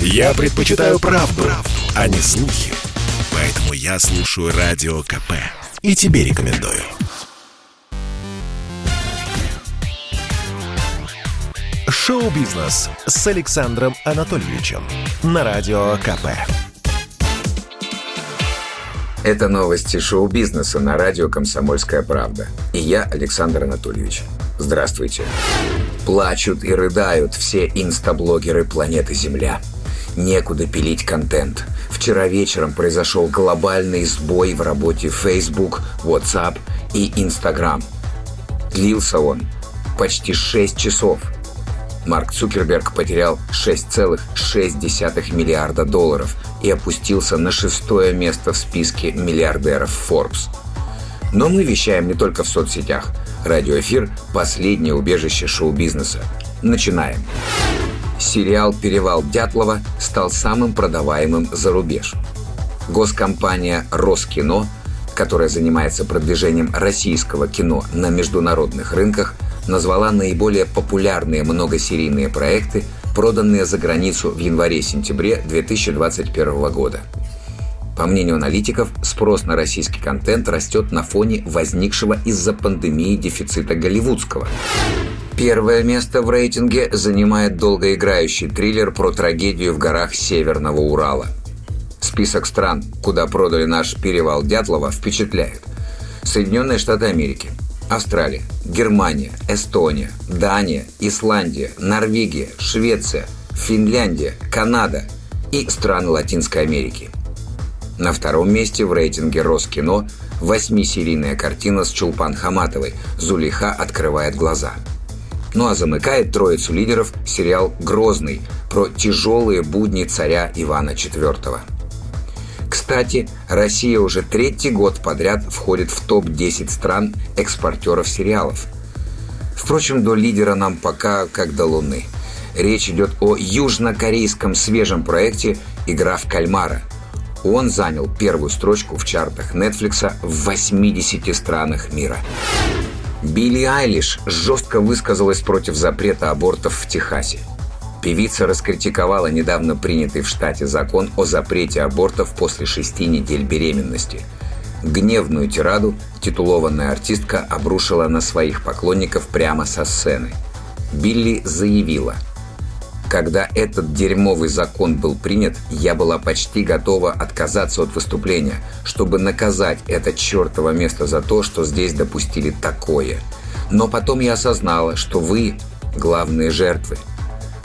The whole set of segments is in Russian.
Я предпочитаю правду, правду, а не слухи. Поэтому я слушаю Радио КП. И тебе рекомендую. Шоу-бизнес с Александром Анатольевичем на Радио КП. Это новости шоу-бизнеса на радио «Комсомольская правда». И я, Александр Анатольевич. Здравствуйте. Плачут и рыдают все инстаблогеры планеты Земля. Некуда пилить контент. Вчера вечером произошел глобальный сбой в работе Facebook, WhatsApp и Instagram. Длился он почти 6 часов – Марк Цукерберг потерял 6,6 миллиарда долларов и опустился на шестое место в списке миллиардеров Forbes. Но мы вещаем не только в соцсетях. Радиоэфир – последнее убежище шоу-бизнеса. Начинаем. Сериал «Перевал Дятлова» стал самым продаваемым за рубеж. Госкомпания «Роскино», которая занимается продвижением российского кино на международных рынках – назвала наиболее популярные многосерийные проекты, проданные за границу в январе-сентябре 2021 года. По мнению аналитиков, спрос на российский контент растет на фоне возникшего из-за пандемии дефицита голливудского. Первое место в рейтинге занимает долгоиграющий триллер про трагедию в горах Северного Урала. Список стран, куда продали наш перевал Дятлова, впечатляет. Соединенные Штаты Америки – Австралия, Германия, Эстония, Дания, Исландия, Норвегия, Швеция, Финляндия, Канада и страны Латинской Америки. На втором месте в рейтинге Роскино восьмисерийная картина с Чулпан Хаматовой «Зулиха открывает глаза». Ну а замыкает троицу лидеров сериал «Грозный» про тяжелые будни царя Ивана IV. Кстати, Россия уже третий год подряд входит в топ-10 стран экспортеров сериалов. Впрочем, до лидера нам пока как до Луны. Речь идет о южнокорейском свежем проекте «Игра в кальмара». Он занял первую строчку в чартах Netflix в 80 странах мира. Билли Айлиш жестко высказалась против запрета абортов в Техасе – Певица раскритиковала недавно принятый в штате закон о запрете абортов после шести недель беременности. Гневную тираду титулованная артистка обрушила на своих поклонников прямо со сцены. Билли заявила «Когда этот дерьмовый закон был принят, я была почти готова отказаться от выступления, чтобы наказать это чертово место за то, что здесь допустили такое. Но потом я осознала, что вы – главные жертвы –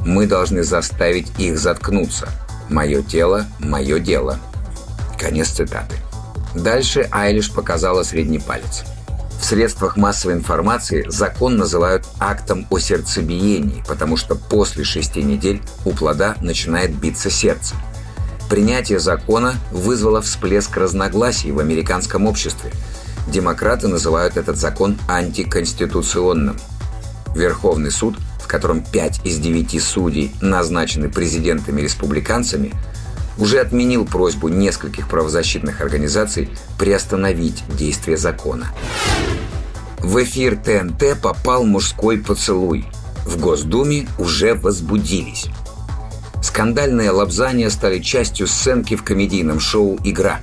мы должны заставить их заткнуться. Мое тело – мое дело. Конец цитаты. Дальше Айлиш показала средний палец. В средствах массовой информации закон называют актом о сердцебиении, потому что после шести недель у плода начинает биться сердце. Принятие закона вызвало всплеск разногласий в американском обществе. Демократы называют этот закон антиконституционным. Верховный суд – котором 5 из 9 судей назначены президентами-республиканцами, уже отменил просьбу нескольких правозащитных организаций приостановить действие закона. В эфир ТНТ попал мужской поцелуй. В Госдуме уже возбудились. Скандальные лапзания стали частью сценки в комедийном шоу «Игра».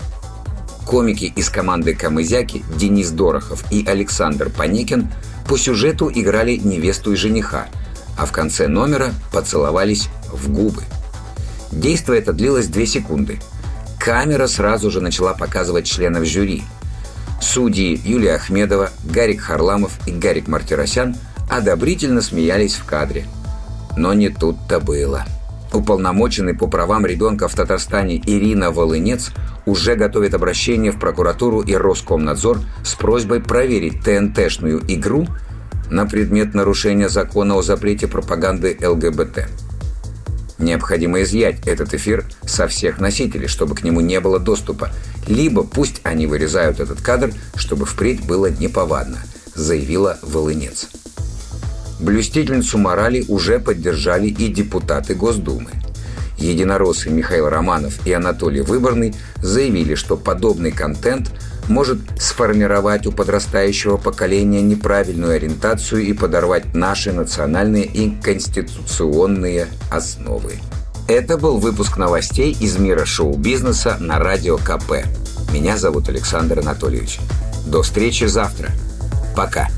Комики из команды «Камызяки» Денис Дорохов и Александр Паникин по сюжету играли невесту и жениха – а в конце номера поцеловались в губы. Действие это длилось две секунды. Камера сразу же начала показывать членов жюри. Судьи Юлия Ахмедова, Гарик Харламов и Гарик Мартиросян одобрительно смеялись в кадре. Но не тут-то было. Уполномоченный по правам ребенка в Татарстане Ирина Волынец уже готовит обращение в прокуратуру и Роскомнадзор с просьбой проверить ТНТшную игру – на предмет нарушения закона о запрете пропаганды ЛГБТ. Необходимо изъять этот эфир со всех носителей, чтобы к нему не было доступа. Либо пусть они вырезают этот кадр, чтобы впредь было неповадно, заявила Волынец. Блюстительницу морали уже поддержали и депутаты Госдумы. Единороссы Михаил Романов и Анатолий Выборный заявили, что подобный контент – может сформировать у подрастающего поколения неправильную ориентацию и подорвать наши национальные и конституционные основы. Это был выпуск новостей из мира шоу-бизнеса на Радио КП. Меня зовут Александр Анатольевич. До встречи завтра. Пока.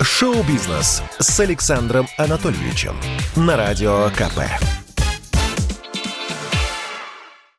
Шоу-бизнес с Александром Анатольевичем на Радио КП.